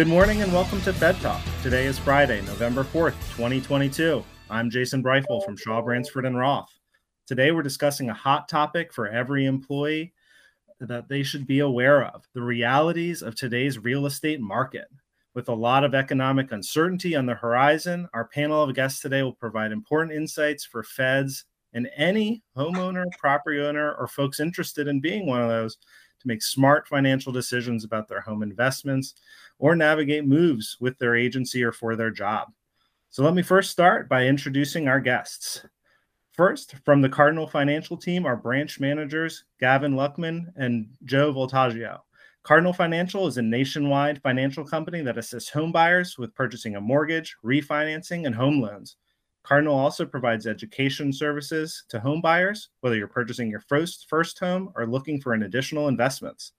Good morning and welcome to Fed Talk. Today is Friday, November 4th, 2022. I'm Jason Briefel from Shaw, Bransford, and Roth. Today we're discussing a hot topic for every employee that they should be aware of the realities of today's real estate market. With a lot of economic uncertainty on the horizon, our panel of guests today will provide important insights for feds and any homeowner, property owner, or folks interested in being one of those to make smart financial decisions about their home investments or navigate moves with their agency or for their job. So let me first start by introducing our guests. First, from the Cardinal Financial team, our branch managers, Gavin Luckman and Joe Voltaggio. Cardinal Financial is a nationwide financial company that assists homebuyers with purchasing a mortgage, refinancing, and home loans. Cardinal also provides education services to homebuyers, whether you're purchasing your first, first home or looking for an additional investments.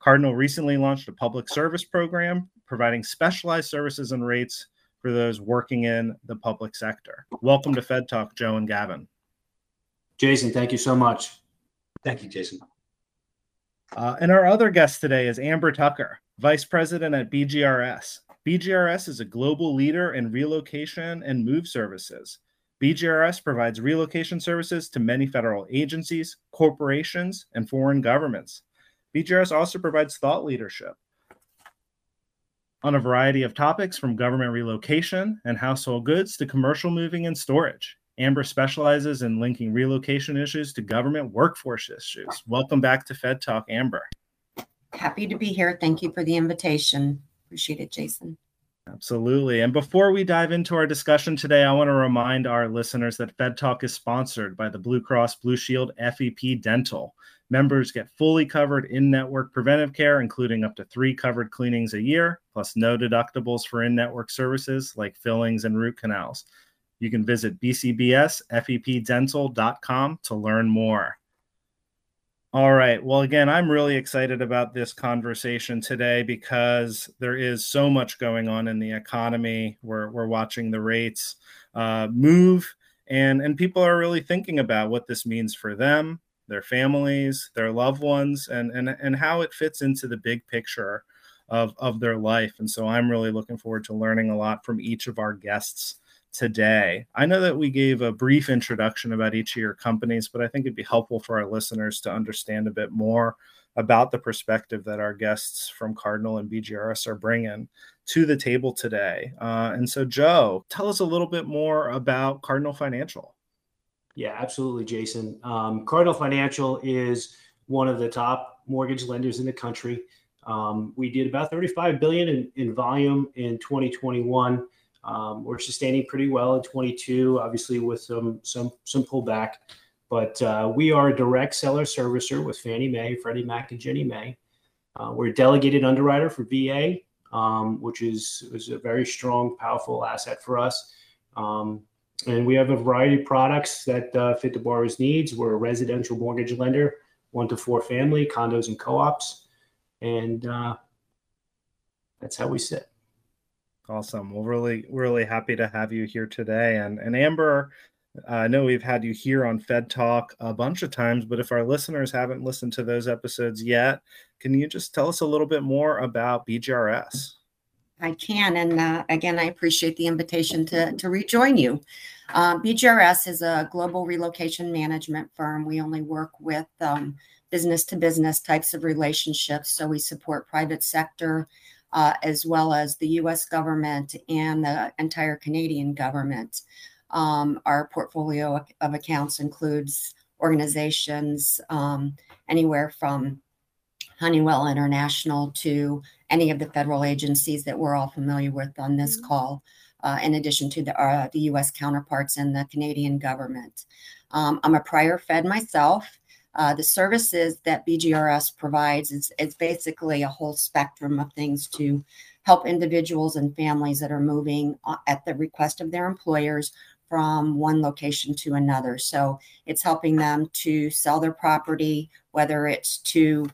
Cardinal recently launched a public service program providing specialized services and rates for those working in the public sector. Welcome to Fed Talk, Joe and Gavin. Jason, thank you so much. Thank you, Jason. Uh, and our other guest today is Amber Tucker, Vice President at BGRS. BGRS is a global leader in relocation and move services. BGRS provides relocation services to many federal agencies, corporations, and foreign governments. BGRS also provides thought leadership on a variety of topics from government relocation and household goods to commercial moving and storage. Amber specializes in linking relocation issues to government workforce issues. Welcome back to Fed Talk, Amber. Happy to be here. Thank you for the invitation. Appreciate it, Jason. Absolutely. And before we dive into our discussion today, I want to remind our listeners that Fed Talk is sponsored by the Blue Cross Blue Shield FEP Dental. Members get fully covered in network preventive care, including up to three covered cleanings a year, plus no deductibles for in network services like fillings and root canals. You can visit bcbsfepdental.com to learn more. All right. Well, again, I'm really excited about this conversation today because there is so much going on in the economy. We're, we're watching the rates uh, move, and, and people are really thinking about what this means for them, their families, their loved ones, and, and, and how it fits into the big picture of, of their life. And so I'm really looking forward to learning a lot from each of our guests today. I know that we gave a brief introduction about each of your companies, but I think it'd be helpful for our listeners to understand a bit more about the perspective that our guests from Cardinal and BGRS are bringing to the table today. Uh, and so, Joe, tell us a little bit more about Cardinal Financial. Yeah, absolutely, Jason. Um, Cardinal Financial is one of the top mortgage lenders in the country. Um, we did about 35 billion in, in volume in 2021. Um, we're sustaining pretty well in 22, obviously with some some some pullback, but uh, we are a direct seller servicer with Fannie Mae, Freddie Mac, and Ginnie Mae. Uh, we're a delegated underwriter for VA, um, which is is a very strong, powerful asset for us. Um, and we have a variety of products that uh, fit the borrower's needs. We're a residential mortgage lender, one to four family, condos and co-ops, and uh, that's how we sit. Awesome. Well, really, really happy to have you here today. And and Amber, I know we've had you here on Fed Talk a bunch of times, but if our listeners haven't listened to those episodes yet, can you just tell us a little bit more about BGRS? I can, and uh, again, I appreciate the invitation to to rejoin you. Uh, BGRS is a global relocation management firm. We only work with um, business to business types of relationships, so we support private sector uh, as well as the US government and the entire Canadian government. Um, our portfolio of accounts includes organizations, um, anywhere from Honeywell International to any of the federal agencies that we're all familiar with on this mm-hmm. call, uh, in addition to the, uh, the US counterparts and the Canadian government. Um, I'm a prior Fed myself. Uh, the services that BGRS provides is, is basically a whole spectrum of things to help individuals and families that are moving uh, at the request of their employers from one location to another. So it's helping them to sell their property, whether it's to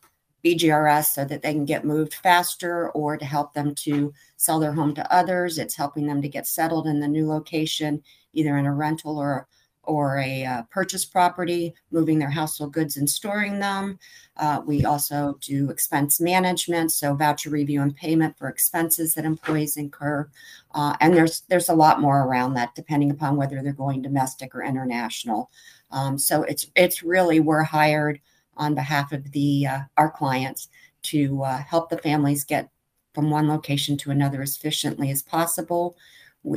BGRS so that they can get moved faster or to help them to sell their home to others. It's helping them to get settled in the new location, either in a rental or or a uh, purchase property, moving their household goods and storing them. Uh, we also do expense management, so voucher review and payment for expenses that employees incur. Uh, and there's there's a lot more around that, depending upon whether they're going domestic or international. Um, so it's it's really we're hired on behalf of the uh, our clients to uh, help the families get from one location to another as efficiently as possible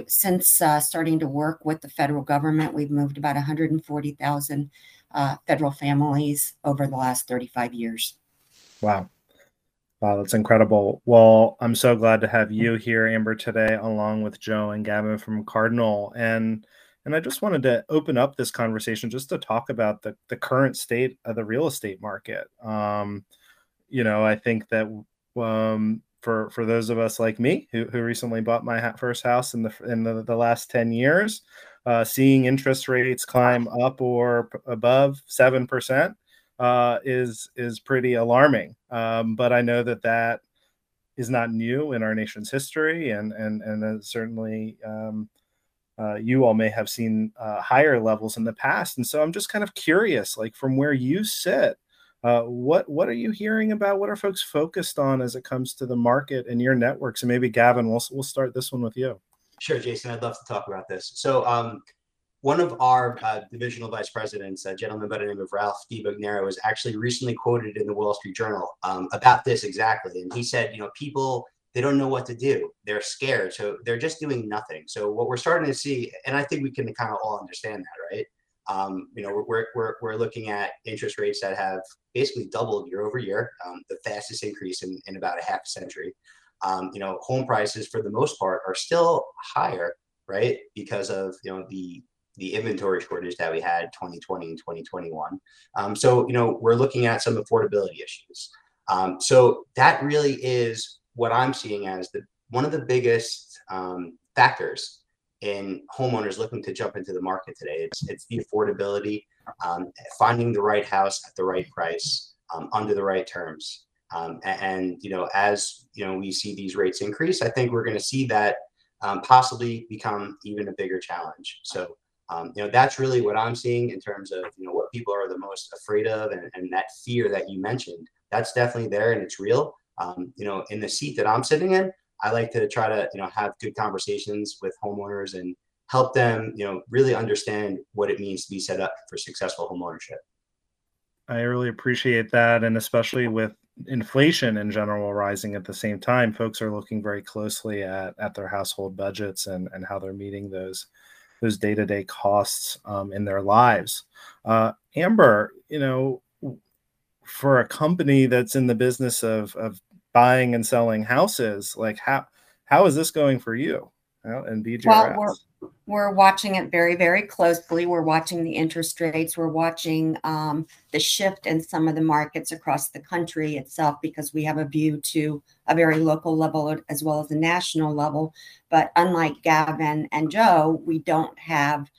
since uh, starting to work with the federal government, we've moved about 140,000 uh, federal families over the last 35 years. Wow. Wow, that's incredible. Well, I'm so glad to have you here, Amber, today, along with Joe and Gavin from Cardinal. And and I just wanted to open up this conversation just to talk about the, the current state of the real estate market. Um, you know, I think that um, for for those of us like me who, who recently bought my first house in the in the, the last 10 years uh, seeing interest rates climb up or above 7% uh, is is pretty alarming um, but i know that that is not new in our nation's history and and and certainly um, uh, you all may have seen uh, higher levels in the past and so i'm just kind of curious like from where you sit uh, what what are you hearing about? What are folks focused on as it comes to the market and your networks? And maybe Gavin, we'll we'll start this one with you. Sure, Jason. I'd love to talk about this. So, um, one of our uh, divisional vice presidents, a gentleman by the name of Ralph DiBugnero, was actually recently quoted in the Wall Street Journal um, about this exactly. And he said, you know, people they don't know what to do. They're scared, so they're just doing nothing. So what we're starting to see, and I think we can kind of all understand that, right? Um, you know, we're, we're, we're looking at interest rates that have basically doubled year over year, um, the fastest increase in, in about a half a century. Um, you know, home prices for the most part are still higher, right? Because of, you know, the, the inventory shortage that we had 2020 and 2021. Um, so, you know, we're looking at some affordability issues. Um, so that really is what I'm seeing as the, one of the biggest um, factors in homeowners looking to jump into the market today. It's it's the affordability, um, finding the right house at the right price, um, under the right terms. Um, and, and, you know, as you know, we see these rates increase, I think we're going to see that um, possibly become even a bigger challenge. So, um, you know, that's really what I'm seeing in terms of you know what people are the most afraid of, and, and that fear that you mentioned. That's definitely there, and it's real. Um, you know, in the seat that I'm sitting in, I like to try to you know have good conversations with homeowners and help them you know really understand what it means to be set up for successful homeownership. I really appreciate that, and especially with inflation in general rising at the same time, folks are looking very closely at at their household budgets and and how they're meeting those those day to day costs um, in their lives. Uh, Amber, you know, for a company that's in the business of of buying and selling houses like how how is this going for you, and BGRS? Well, we're, we're watching it very very closely. We're watching the interest rates. We're watching um, the shift in some of the markets across the country itself because we have a view to a very local level as well as a national level. But unlike gavin and joe we don't have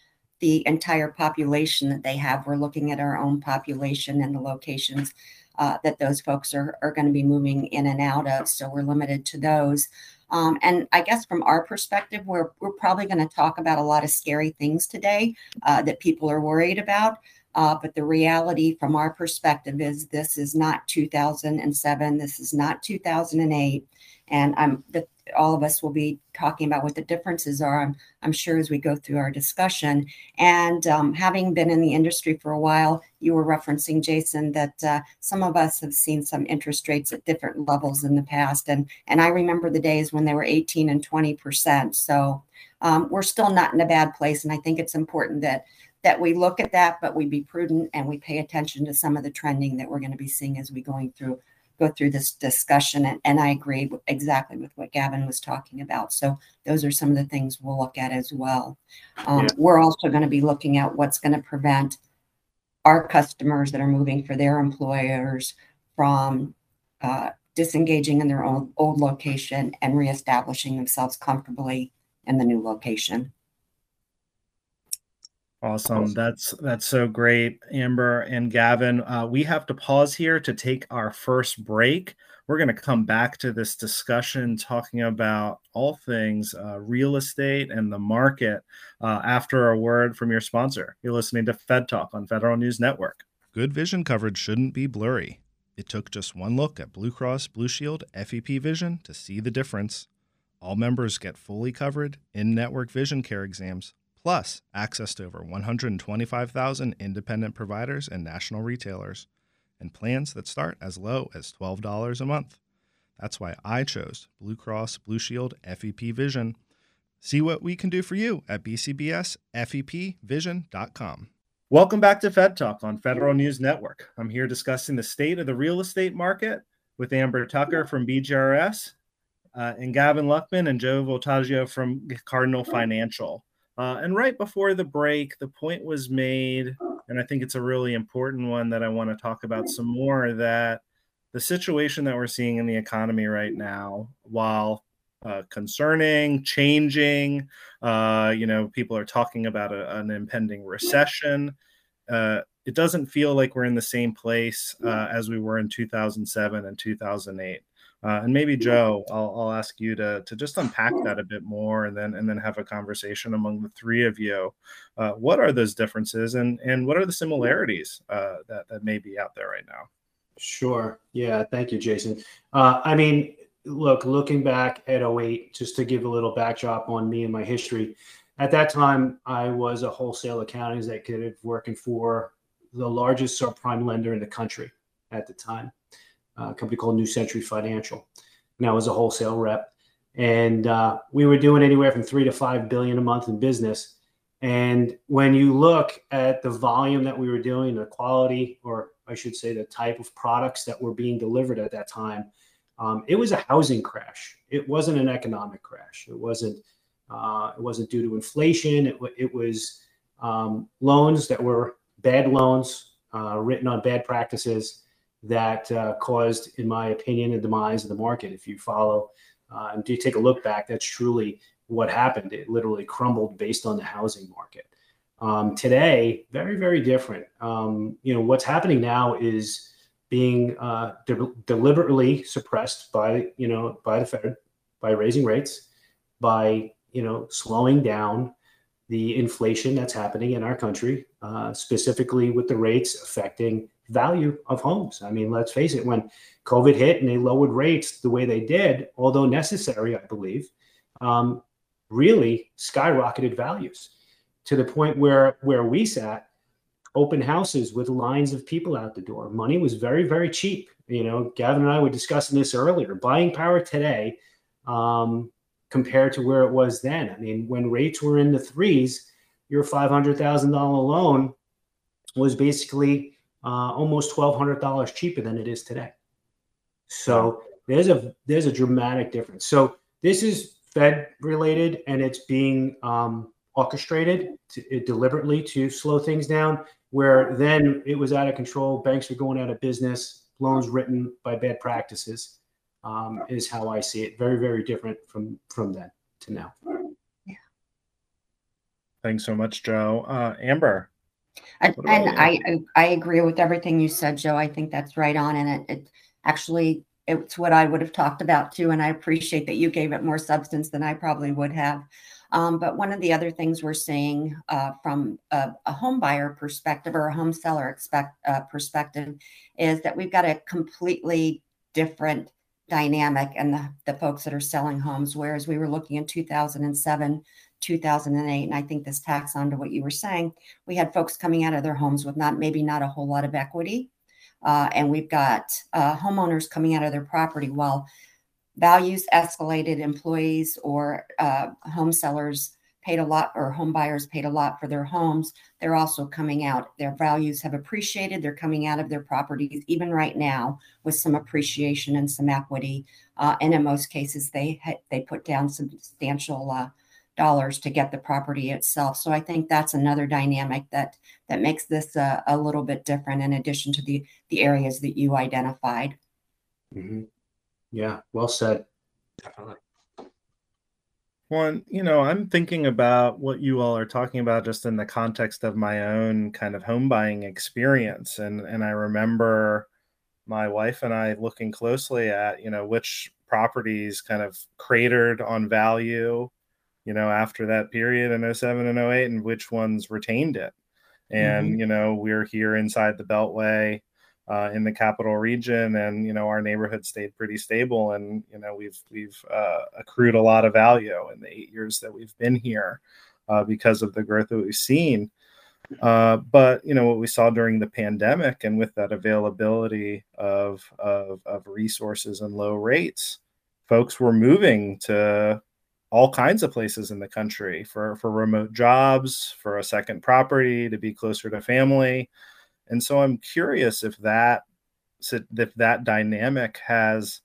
the entire population that they have. We're looking at our own population and the locations uh, that those folks are, are going to be moving in and out of. So we're limited to those. Um, and I guess from our perspective, we're, we're probably going to talk about a lot of scary things today uh, that people are worried about. Uh, but the reality from our perspective is this is not 2007. This is not 2008. And I'm the all of us will be talking about what the differences are, I'm, I'm sure, as we go through our discussion. And um, having been in the industry for a while, you were referencing, Jason, that uh, some of us have seen some interest rates at different levels in the past. And, and I remember the days when they were 18 and 20%. So um, we're still not in a bad place. And I think it's important that that we look at that, but we be prudent and we pay attention to some of the trending that we're going to be seeing as we going through go through this discussion. And, and I agree exactly with what Gavin was talking about. So those are some of the things we'll look at as well. Um, yeah. We're also going to be looking at what's going to prevent our customers that are moving for their employers from uh, disengaging in their own old location and reestablishing themselves comfortably in the new location. Awesome. That's that's so great, Amber and Gavin. Uh, we have to pause here to take our first break. We're going to come back to this discussion talking about all things uh, real estate and the market uh, after a word from your sponsor. You're listening to Fed Talk on Federal News Network. Good vision coverage shouldn't be blurry. It took just one look at Blue Cross Blue Shield FEP Vision to see the difference. All members get fully covered in network vision care exams plus access to over 125,000 independent providers and national retailers, and plans that start as low as $12 a month. That's why I chose Blue Cross Blue Shield FEP Vision. See what we can do for you at bcbsfepvision.com. Welcome back to Fed Talk on Federal News Network. I'm here discussing the state of the real estate market with Amber Tucker from BGRS uh, and Gavin Luckman and Joe Voltaggio from Cardinal Financial. Uh, and right before the break, the point was made, and I think it's a really important one that I want to talk about some more that the situation that we're seeing in the economy right now, while uh, concerning, changing, uh, you know, people are talking about a, an impending recession. Uh, it doesn't feel like we're in the same place uh, as we were in 2007 and 2008. Uh, and maybe Joe, I'll, I'll ask you to to just unpack that a bit more, and then and then have a conversation among the three of you. Uh, what are those differences, and and what are the similarities uh, that that may be out there right now? Sure. Yeah. Thank you, Jason. Uh, I mean, look, looking back at 08, just to give a little backdrop on me and my history. At that time, I was a wholesale accounting executive working for the largest subprime lender in the country at the time a company called New Century Financial. And I was a wholesale rep. And uh, we were doing anywhere from three to five billion a month in business. And when you look at the volume that we were doing, the quality, or I should say, the type of products that were being delivered at that time, um, it was a housing crash. It wasn't an economic crash. It wasn't. Uh, it wasn't due to inflation. It, it was um, loans that were bad loans, uh, written on bad practices, that uh, caused, in my opinion, a demise of the market. If you follow uh, and do take a look back, that's truly what happened. It literally crumbled based on the housing market. Um, today, very, very different. Um, you know, what's happening now is being uh, de- deliberately suppressed by, you know, by the Fed, by raising rates, by, you know, slowing down the inflation that's happening in our country, uh, specifically with the rates affecting value of homes. I mean, let's face it, when COVID hit and they lowered rates the way they did, although necessary, I believe, um, really skyrocketed values to the point where where we sat, open houses with lines of people out the door. Money was very, very cheap. You know, Gavin and I were discussing this earlier. Buying power today um, compared to where it was then. I mean, when rates were in the threes, your five hundred thousand dollar loan was basically uh, almost twelve hundred dollars cheaper than it is today. So there's a there's a dramatic difference. So this is Fed related, and it's being um, orchestrated to, deliberately to slow things down. Where then it was out of control, banks were going out of business, loans written by bad practices, um, is how I see it. Very very different from from then to now. Yeah. Thanks so much, Joe. Uh, Amber, and, and I, I agree with everything you said, Joe. I think that's right on. And it, it actually, it's what I would have talked about too. And I appreciate that you gave it more substance than I probably would have. Um, but one of the other things we're seeing uh, from a, a, home buyer perspective or a home seller expect, uh, perspective is that we've got a completely different dynamic and the, the folks that are selling homes. Whereas we were looking in 2007 2008 and i think this tacks on to what you were saying we had folks coming out of their homes with not maybe not a whole lot of equity uh, and we've got uh, homeowners coming out of their property while values escalated employees or uh, home sellers paid a lot or home buyers paid a lot for their homes, they're also coming out. Their values have appreciated. They're coming out of their properties even right now with some appreciation and some equity. Uh, and in most cases, they they put down substantial uh, dollars to get the property itself. So I think that's another dynamic that that makes this a, a little bit different. In addition to the the areas that you identified. Mm-hmm. Yeah, well said. Definitely. One, you know, I'm thinking about what you all are talking about just in the context of my own kind of home buying experience. And and I remember my wife and I looking closely at, you know, which properties kind of cratered on value, you know, after that period in 07 and 08 and which ones retained it. And, mm-hmm. you know, we're here inside the Beltway uh, in the capital region, and you know our neighborhood stayed pretty stable, and you know we've we've uh, accrued a lot of value in the eight years that we've been here uh, because of the growth that we've seen. Uh, but you know what we saw during the pandemic, and with that availability of, of of resources and low rates, folks were moving to all kinds of places in the country for for remote jobs, for a second property, to be closer to family. And so I'm curious if that if that dynamic has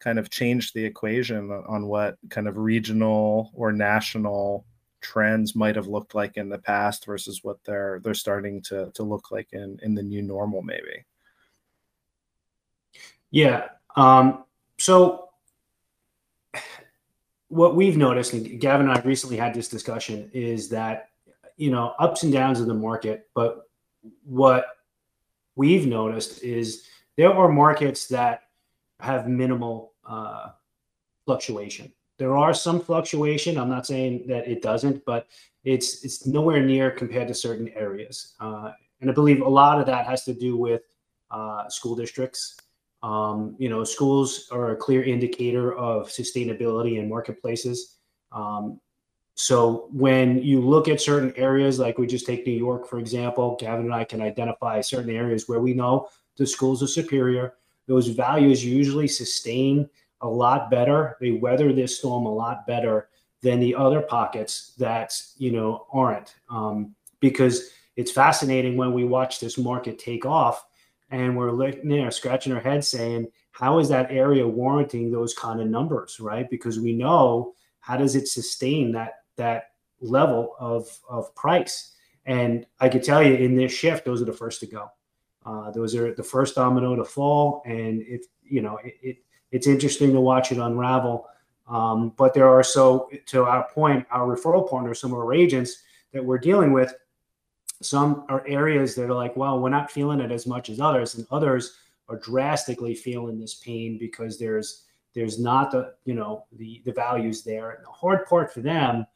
kind of changed the equation on what kind of regional or national trends might have looked like in the past versus what they're they're starting to to look like in in the new normal maybe yeah um so what we've noticed and gavin and i recently had this discussion is that you know ups and downs in the market but what we've noticed is there are markets that have minimal uh, fluctuation. There are some fluctuation. I'm not saying that it doesn't, but it's it's nowhere near compared to certain areas. Uh, and I believe a lot of that has to do with uh, school districts. Um, you know, schools are a clear indicator of sustainability in marketplaces. Um, so when you look at certain areas, like we just take New York, for example, Gavin and I can identify certain areas where we know the schools are superior. Those values usually sustain a lot better. They weather this storm a lot better than the other pockets that, you know, aren't. Um, because it's fascinating when we watch this market take off and we're looking there scratching our head saying, how is that area warranting those kind of numbers, right? Because we know how does it sustain that that level of of price. And I could tell you in this shift, those are the first to go. Uh, those are the first domino to fall, and it you know it, it it's interesting to watch it unravel. Um, but there are so to our point, our referral partners, some of our agents that we're dealing with, some are areas that are like, well, we're not feeling it as much as others, and others are drastically feeling this pain because there's there's not the you know the the values there. And the hard part for them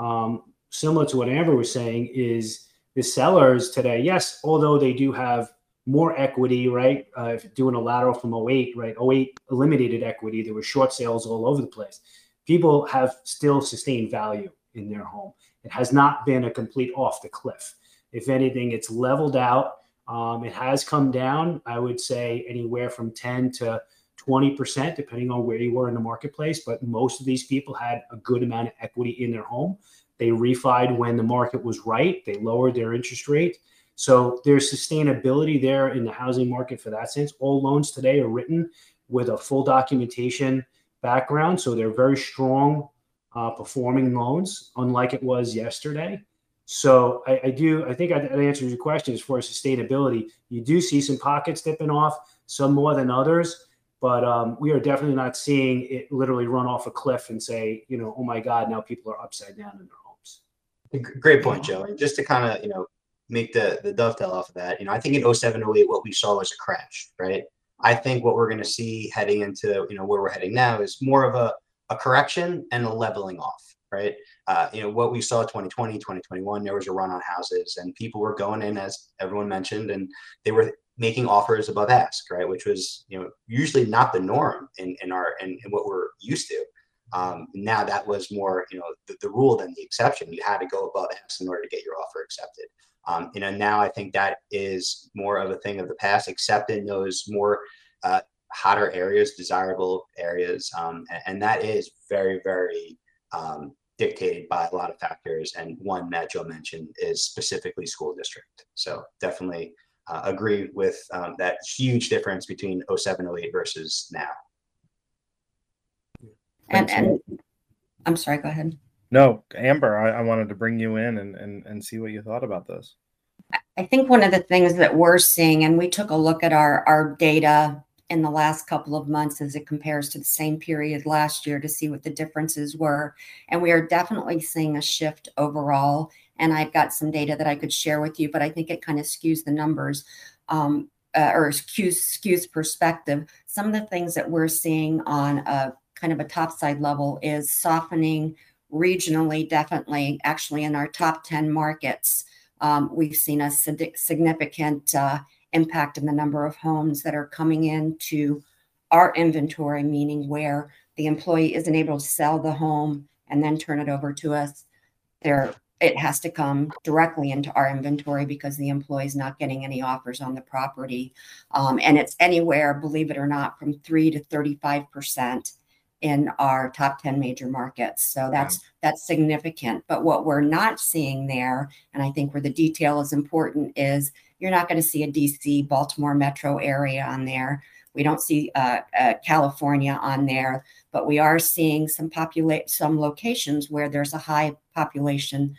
um, similar to what Amber was saying, is the sellers today, yes, although they do have more equity, right? Uh, doing a lateral from 08, right? 08 eliminated equity. There were short sales all over the place. People have still sustained value in their home. It has not been a complete off the cliff. If anything, it's leveled out. Um, it has come down, I would say, anywhere from 10 to 20%, depending on where you were in the marketplace. But most of these people had a good amount of equity in their home. They refied when the market was right, they lowered their interest rate. So there's sustainability there in the housing market for that sense. All loans today are written with a full documentation background. So they're very strong uh, performing loans, unlike it was yesterday. So I, I do, I think that answers your question as far as sustainability. You do see some pockets dipping off, some more than others but um, we are definitely not seeing it literally run off a cliff and say, you know, oh my God, now people are upside down in their homes. Great point, Joe. And just to kind of, you know, make the, the dovetail off of that, you know, I think in 07, 08, what we saw was a crash, right? I think what we're going to see heading into, you know, where we're heading now is more of a, a correction and a leveling off, right? Uh, you know, what we saw 2020, 2021, there was a run on houses and people were going in, as everyone mentioned, and they were making offers above ask, right? Which was, you know, usually not the norm in, in our in, in what we're used to. Um, now that was more, you know, the, the, rule than the exception. You had to go above ask in order to get your offer accepted. Um, you know, now I think that is more of a thing of the past, except in those more uh, hotter areas, desirable areas, um, and, and, that is very, very um, dictated by a lot of factors, and one that Joe mentioned is specifically school district. So definitely uh, agree with um, that huge difference between 07, 08 versus now. And, and I'm sorry, go ahead. No, Amber, I, I wanted to bring you in and, and, and see what you thought about this. I think one of the things that we're seeing, and we took a look at our, our data in the last couple of months as it compares to the same period last year to see what the differences were. And we are definitely seeing a shift overall. And I've got some data that I could share with you, but I think it kind of skews the numbers um, uh, or skews, skews perspective. Some of the things that we're seeing on a kind of a top side level is softening regionally, definitely, actually, in our top 10 markets. Um, we've seen a significant uh, impact in the number of homes that are coming into our inventory, meaning where the employee isn't able to sell the home and then turn it over to us. There, it has to come directly into our inventory because the employee is not getting any offers on the property. Um, and it's anywhere, believe it or not, from three to 35 percent in our top 10 major markets. So that's yeah. that's significant. But what we're not seeing there, and I think where the detail is important, is you're not going to see a DC, Baltimore metro area on there. We don't see uh, uh, California on there, but we are seeing some populate some locations where there's a high population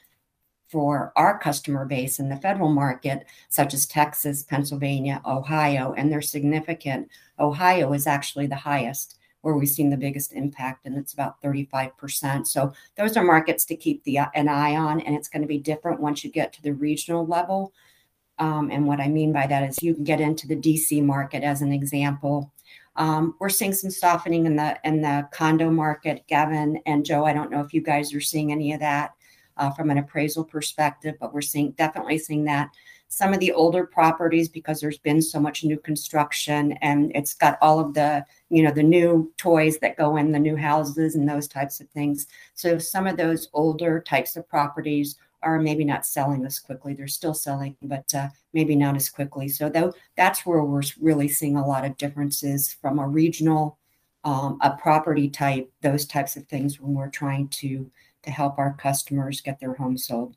for our customer base in the federal market, such as Texas, Pennsylvania, Ohio, and they're significant. Ohio is actually the highest where we've seen the biggest impact, and it's about 35%. So those are markets to keep the, an eye on, and it's going to be different once you get to the regional level. Um, and what I mean by that is you can get into the DC market as an example. Um, we're seeing some softening in the in the condo market. Gavin and Joe, I don't know if you guys are seeing any of that uh, from an appraisal perspective, but we're seeing definitely seeing that some of the older properties because there's been so much new construction and it's got all of the you know the new toys that go in the new houses and those types of things so some of those older types of properties are maybe not selling as quickly. They're still selling but uh, maybe not as quickly. So though that's where we're really seeing a lot of differences from a regional um, a property type those types of things when we're trying to to help our customers get their home sold.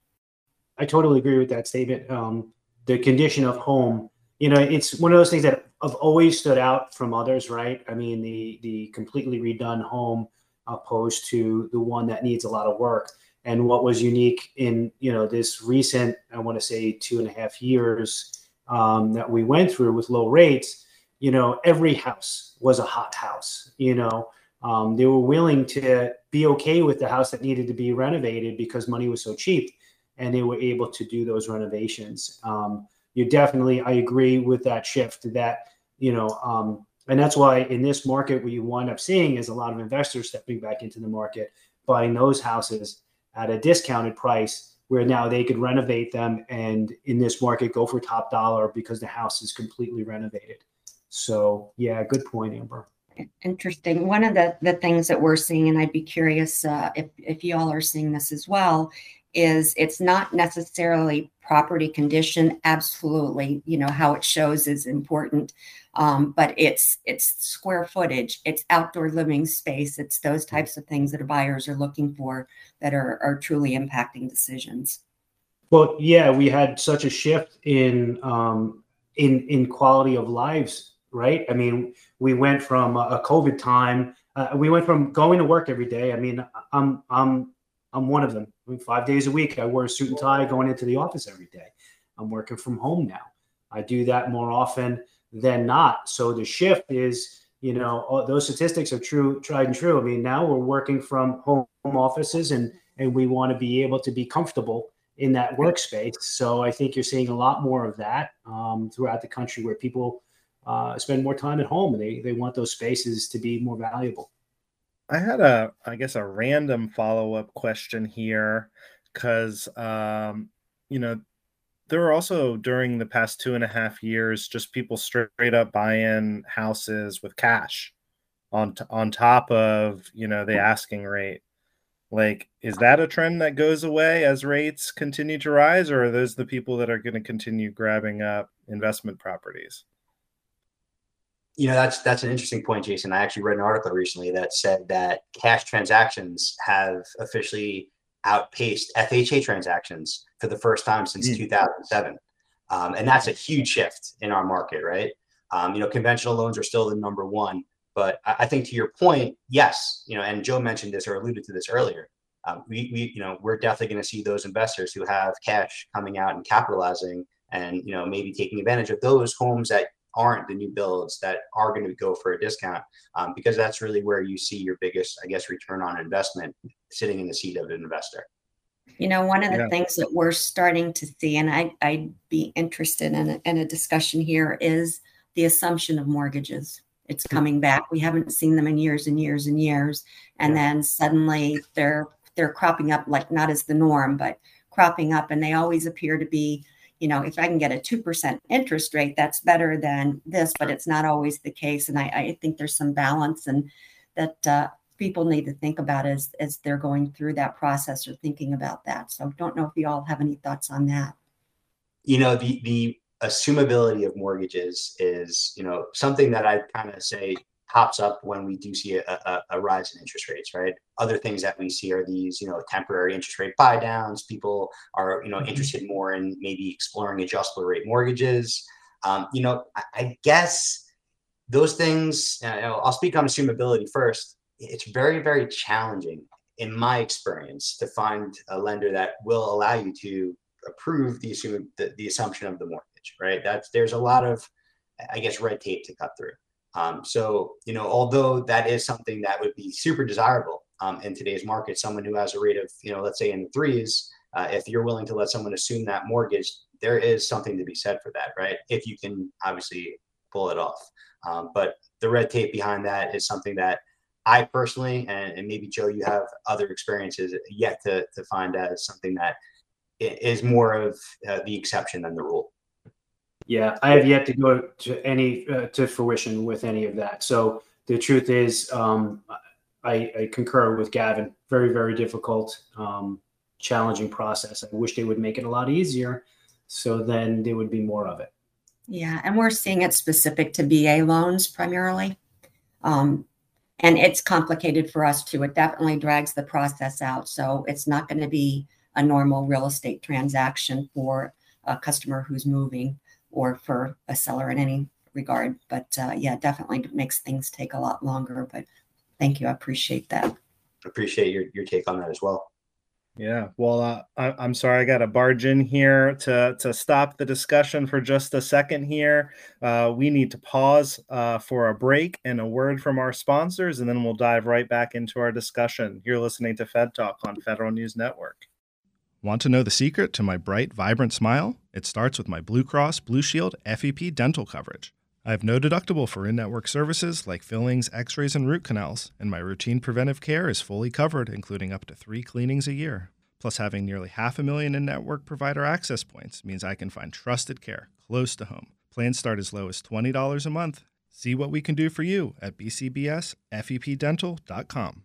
I totally agree with that statement. Um, the condition of home you know it's one of those things that have always stood out from others right? I mean the the completely redone home opposed to the one that needs a lot of work and what was unique in you know this recent i want to say two and a half years um, that we went through with low rates you know every house was a hot house you know um, they were willing to be okay with the house that needed to be renovated because money was so cheap and they were able to do those renovations. Um, you definitely, I agree with that shift that, you know, um, and that's why in this market, what you wind up seeing is a lot of investors stepping back into the market, buying those houses at a discounted price where now they could renovate them and in this market go for top dollar because the house is completely renovated. So yeah, good point, Amber. Interesting. One of the, the things that we're seeing, and I'd be curious uh, if, if you all are seeing this as well, is it's not necessarily property condition absolutely you know how it shows is important um, but it's it's square footage it's outdoor living space it's those types of things that our buyers are looking for that are, are truly impacting decisions well yeah we had such a shift in um, in in quality of lives right i mean we went from a covid time uh, we went from going to work every day i mean i'm i'm I'm one of them. I mean, five days a week, I wear a suit and tie going into the office every day. I'm working from home now. I do that more often than not. So the shift is, you know, those statistics are true, tried and true. I mean, now we're working from home offices and and we want to be able to be comfortable in that workspace. So I think you're seeing a lot more of that um, throughout the country where people uh, spend more time at home and they, they want those spaces to be more valuable. I had a, I guess, a random follow up question here because, um, you know, there were also during the past two and a half years just people straight up buying houses with cash on t- on top of you know the hmm. asking rate. Like, is that a trend that goes away as rates continue to rise, or are those the people that are going to continue grabbing up investment properties? you know that's that's an interesting point jason i actually read an article recently that said that cash transactions have officially outpaced FHA transactions for the first time since mm. 2007. Um, and that's a huge shift in our market, right? Um, you know, conventional loans are still the number one, but I, I, think to your point, yes, you know, and Joe mentioned this or alluded to this earlier. Um, we, we, you know, we're definitely going to see those investors who have cash coming out and capitalizing, and you know, maybe taking advantage of those homes that aren't the new builds that are going to go for a discount, um, because that's really where you see your biggest, I guess, return on investment sitting in the seat of an investor. You know, one of the yeah. things that we're starting to see, and I, I'd be interested in a, in a discussion here, is the assumption of mortgages. It's hmm. coming back. We haven't seen them in years and years and years, and yeah. then suddenly they're they're cropping up like not as the norm, but cropping up, and they always appear to be. You know, if I can get a two percent interest rate, that's better than this, but it's not always the case. And I, I think there's some balance, and that uh, people need to think about as as they're going through that process or thinking about that. So don't know if you all have any thoughts on that. You know, the the assumability of mortgages is, you know, something that I kind of say pops up when we do see a, a, a, rise in interest rates, right? Other things that we see are these, you know, temporary interest rate buy downs. People are, you know, mm-hmm. interested more in maybe exploring adjustable rate mortgages. Um, you know, I, I guess those things, uh, I'll speak on assumability first it's very, very challenging in my experience to find a lender that will allow you to approve the, assume, the, the assumption of the mortgage, right? That's there's a lot of, I guess, red tape to cut through. Um, so, you know, although that is something that would be super desirable um, in today's market, someone who has a rate of, you know, let's say in the threes, uh, if you're willing to let someone assume that mortgage, there is something to be said for that, right? If you can obviously pull it off. Um, but the red tape behind that is something that I personally, and, and maybe Joe, you have other experiences yet to, to find as something that is more of uh, the exception than the rule. Yeah, I have yet to go to any uh, to fruition with any of that. So the truth is, um, I, I, concur with Gavin. Very, very difficult, um, challenging process. I wish they would make it a lot easier, so then there would be more of it. Yeah, and we're seeing it specific to VA loans primarily. Um, and it's complicated for us too. It definitely drags the process out. So it's not going to be a normal real estate transaction for a customer who's moving or for a seller in any regard. But uh, yeah, definitely makes things take a lot longer. But thank you. I appreciate that. Appreciate your, your take on that as well. Yeah, well, uh, I, am sorry, I got to barge in here to to stop the discussion for just a second here. Uh, we need to pause uh, for a break and a word from our sponsors, and then we'll dive right back into our discussion. You're listening to Fed Talk on Federal News Network. Want to know the secret to my bright, vibrant smile? It starts with my Blue Cross Blue Shield FEP dental coverage. I have no deductible for in network services like fillings, x rays, and root canals, and my routine preventive care is fully covered, including up to three cleanings a year. Plus, having nearly half a million in network provider access points means I can find trusted care close to home. Plans start as low as $20 a month. See what we can do for you at bcbsfepdental.com.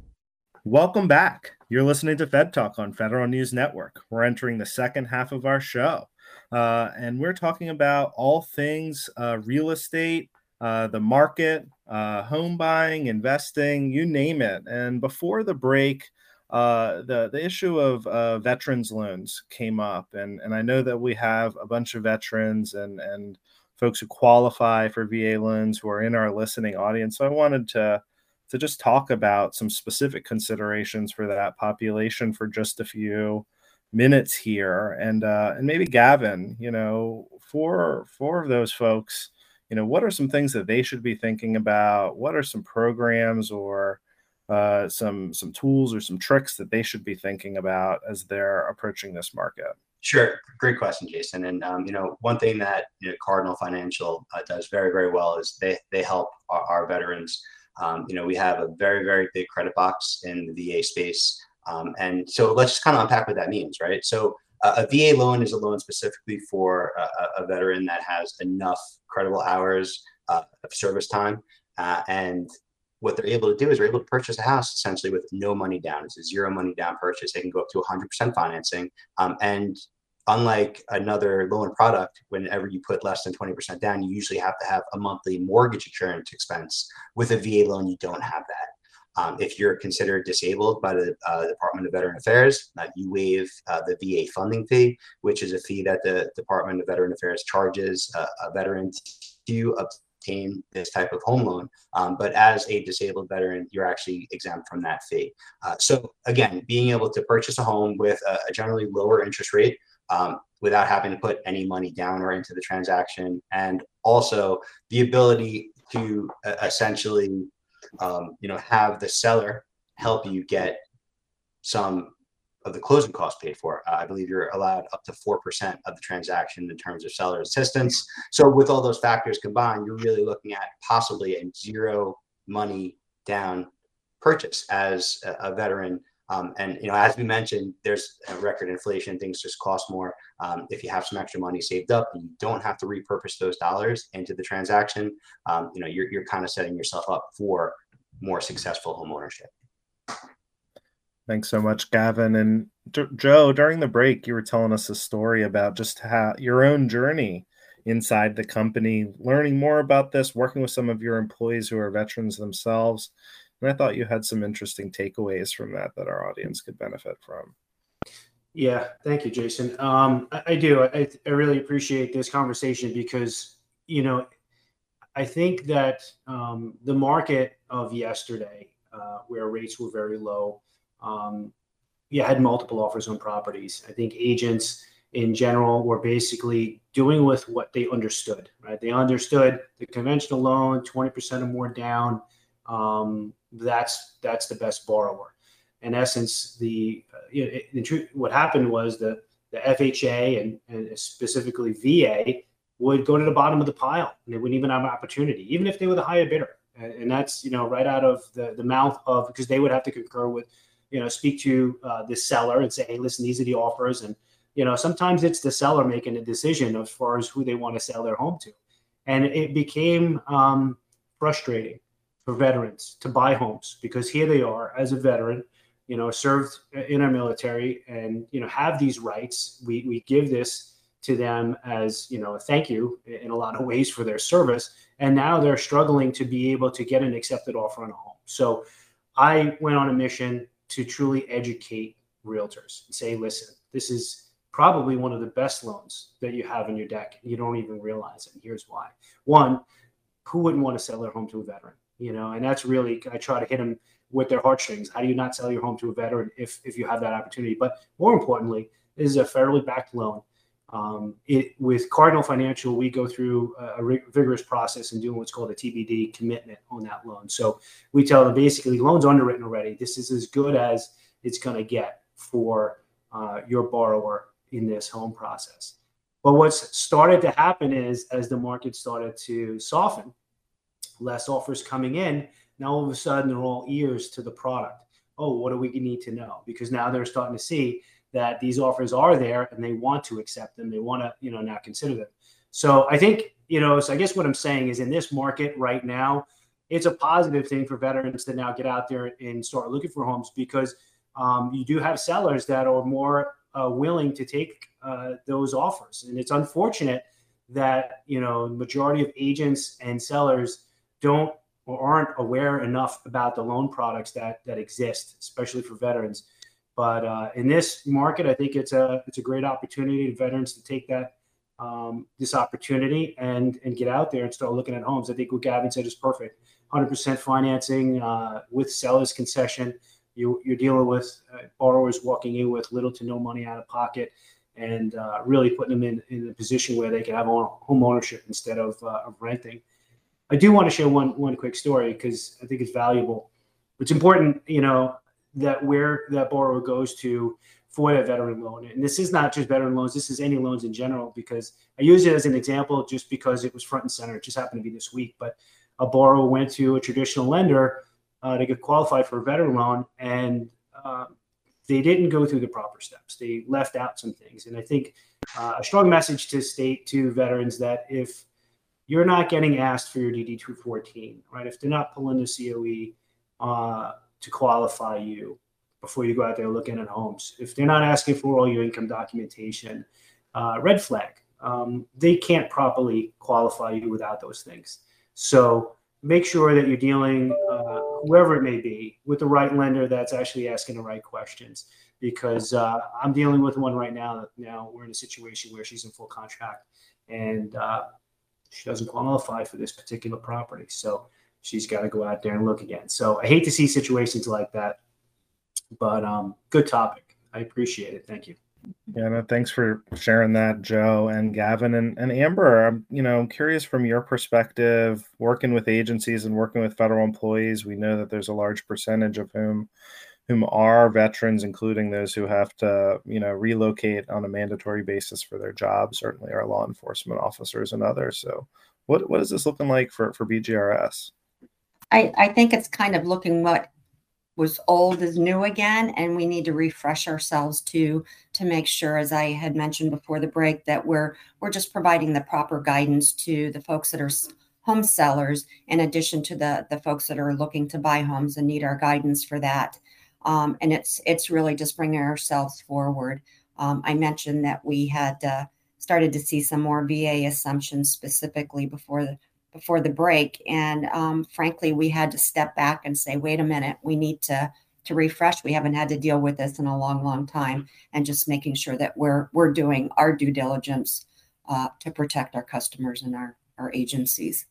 Welcome back. You're listening to Fed Talk on Federal News Network. We're entering the second half of our show, uh, and we're talking about all things uh, real estate, uh, the market, uh, home buying, investing, you name it. And before the break, uh, the the issue of uh, veterans loans came up, and and I know that we have a bunch of veterans and and folks who qualify for VA loans who are in our listening audience. So I wanted to to just talk about some specific considerations for that population for just a few minutes here and uh, and maybe Gavin, you know, for for of those folks, you know, what are some things that they should be thinking about? What are some programs or uh, some some tools or some tricks that they should be thinking about as they're approaching this market? Sure, great question, Jason. And um, you know, one thing that you know, Cardinal Financial uh, does very very well is they they help our, our veterans um, you know, we have a very, very big credit box in the VA space. Um, and so let's just kind of unpack what that means, right? So uh, a VA loan is a loan specifically for a, a veteran that has enough credible hours uh, of service time. Uh, and what they're able to do is they're able to purchase a house essentially with no money down. It's a zero money down purchase. They can go up to 100% financing. Um, and unlike another loan product, whenever you put less than 20% down, you usually have to have a monthly mortgage insurance expense. With a VA loan, you don't have that. Um, if you're considered disabled by the uh, Department of Veteran Affairs, uh, you waive uh, the VA funding fee, which is a fee that the Department of Veteran Affairs charges uh, a veteran to obtain this type of home loan. Um, but as a disabled veteran, you're actually exempt from that fee. Uh, so again, being able to purchase a home with a, a generally lower interest rate um, without having to put any money down or into the transaction, and also the ability to uh, essentially um, you know, have the seller help you get some of the closing costs paid for. Uh, I believe you're allowed up to 4% of the transaction in terms of seller assistance. So with all those factors combined, you're really looking at possibly a zero money down purchase as a, a veteran. Um, and you know, as we mentioned, there's record inflation; things just cost more. Um, if you have some extra money saved up, you don't have to repurpose those dollars into the transaction. Um, you know, you're you're kind of setting yourself up for more successful home ownership. Thanks so much, Gavin. And D- Joe, during the break, you were telling us a story about just how your own journey inside the company, learning more about this, working with some of your employees who are veterans themselves. And I thought you had some interesting takeaways from that that our audience could benefit from. Yeah, thank you, Jason. Um, I, I, do. I, I really appreciate this conversation because, you know, I think that um, the market of yesterday, uh, where rates were very low, um, you had multiple offers on properties. I think agents in general were basically doing with what they understood, right? They understood the conventional loan, 20% or more down. Um, that's that's the best borrower. In essence, the, uh, the what happened was that the FHA and, and specifically VA would go to the bottom of the pile and they wouldn't even have an opportunity, even if they were the higher bidder. And that's, you know, right out of the, the mouth of, because they would have to concur with, you know, speak to uh, the seller and say, hey, listen, these are the offers. And, you know, sometimes it's the seller making a decision as far as who they want to sell their home to. And it became um, frustrating for veterans to buy homes because here they are as a veteran, you know, served in our military and, you know, have these rights. We, we give this to them as you know a thank you in a lot of ways for their service. And now they're struggling to be able to get an accepted offer on a home. So i went on a mission to truly educate realtors and say listen this is probably one of the best loans that you have in your deck. You don't even realize it. Here's why. One who wouldn't want to sell their home to a veteran you know and that's really i try to hit them with their heartstrings how do you not sell your home to a veteran if if you have that opportunity but more importantly this is a federally backed loan um, it, with Cardinal Financial, we go through a, a vigorous process in doing what's called a TBD commitment on that loan. So we tell them basically, loan's underwritten already. This is as good as it's going to get for uh, your borrower in this home process. But what's started to happen is as the market started to soften, less offers coming in. Now all of a sudden they're all ears to the product. Oh, what do we need to know? Because now they're starting to see that these offers are there and they want to accept them. They want to, you know, now consider them. So I think, you know, so I guess what I'm saying is in this market right now, it's a positive thing for veterans to now get out there and start looking for homes because um, you do have sellers that are more uh, willing to take uh, those offers. And it's unfortunate that, you know, majority of agents and sellers don't or aren't aware enough about the loan products that that exist, especially for veterans. But uh, in this market, I think it's a it's a great opportunity to veterans to take that um, this opportunity and and get out there and start looking at homes. I think what Gavin said is perfect. 100% financing uh, with seller's concession. You, you're dealing with uh, borrowers walking in with little to no money out of pocket and uh, really putting them in, in a position where they can have home ownership instead of, uh, of renting. I do want to share one one quick story because I think it's valuable. It's important, you know, that where that borrower goes to for that veteran loan. And this is not just veteran loans, this is any loans in general, because I use it as an example just because it was front and center. It just happened to be this week. But a borrower went to a traditional lender uh, to get qualified for a veteran loan. And uh, they didn't go through the proper steps. They left out some things. And I think uh, a strong message to state to veterans that if you're not getting asked for your DD 214, right? If they're not pulling the COE uh, to qualify you before you go out there looking at homes, if they're not asking for all your income documentation, uh, red flag. Um, they can't properly qualify you without those things. So make sure that you're dealing, uh, whoever it may be, with the right lender that's actually asking the right questions. Because uh, I'm dealing with one right now. Now we're in a situation where she's in full contract and uh, she doesn't qualify for this particular property. So she's got to go out there and look again. So I hate to see situations like that, but um, good topic. I appreciate it. Thank you. Yeah, no, thanks for sharing that, Joe and Gavin and, and Amber. I'm, you know, curious from your perspective, working with agencies and working with federal employees. We know that there's a large percentage of whom whom are veterans, including those who have to, you know, relocate on a mandatory basis for their jobs. Certainly, our law enforcement officers and others. So, what what is this looking like for for BGRS? I, I think it's kind of looking what was old is new again and we need to refresh ourselves to to make sure as i had mentioned before the break that we're we're just providing the proper guidance to the folks that are home sellers in addition to the the folks that are looking to buy homes and need our guidance for that um, and it's it's really just bringing ourselves forward um, i mentioned that we had uh, started to see some more va assumptions specifically before the before the break. And um, frankly, we had to step back and say, wait a minute, we need to to refresh. We haven't had to deal with this in a long, long time, and just making sure that we're we're doing our due diligence uh, to protect our customers and our our agencies.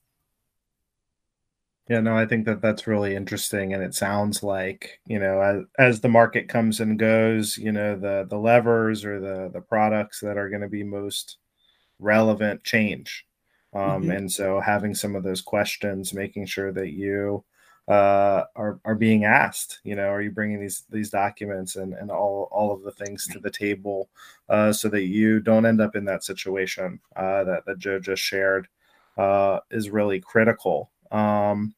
Yeah, no, I think that that's really interesting, and it sounds like you know, as as the market comes and goes, you know, the the levers or the the products that are going to be most relevant change um, mm-hmm. And so having some of those questions, making sure that you uh, are are being asked. You know, are you bringing these these documents and and all all of the things to the table uh, so that you don't end up in that situation uh, that that Joe just shared uh, is really critical. Um,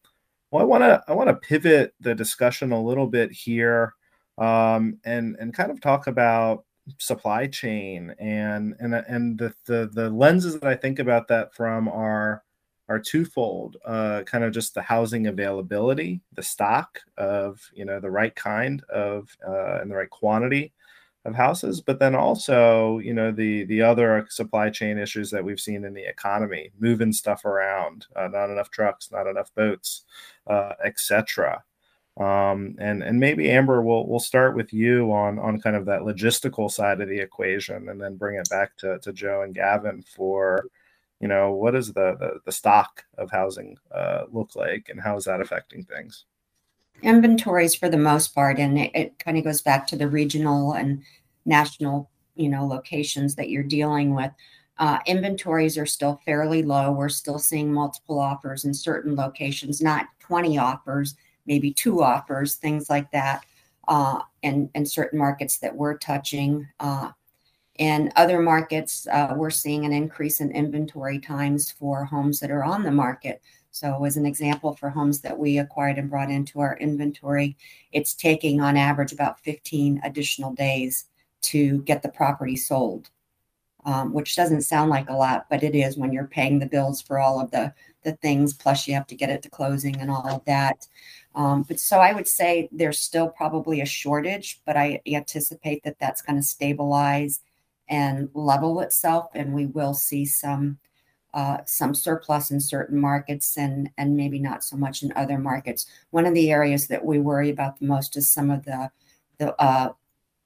well, I want to I want to pivot the discussion a little bit here um, and and kind of talk about supply chain and and and the, the the lenses that I think about that from are are twofold uh, kind of just the housing availability the stock of you know the right kind of uh, and the right quantity of houses but then also you know the the other supply chain issues that we've seen in the economy moving stuff around uh, not enough trucks not enough boats uh, etc um, and and maybe Amber, we'll we'll start with you on on kind of that logistical side of the equation, and then bring it back to, to Joe and Gavin for, you know, what does the the, the stock of housing uh, look like, and how is that affecting things? Inventories for the most part, and it, it kind of goes back to the regional and national, you know, locations that you're dealing with. Uh, inventories are still fairly low. We're still seeing multiple offers in certain locations, not 20 offers maybe two offers, things like that, uh, and, and certain markets that we're touching. Uh, in other markets, uh, we're seeing an increase in inventory times for homes that are on the market. So, as an example, for homes that we acquired and brought into our inventory, it's taking on average about 15 additional days to get the property sold, um, which doesn't sound like a lot, but it is when you're paying the bills for all of the, the things, plus you have to get it to closing and all of that. Um, but so I would say there's still probably a shortage, but I anticipate that that's going to stabilize and level itself, and we will see some uh, some surplus in certain markets and and maybe not so much in other markets. One of the areas that we worry about the most is some of the the uh,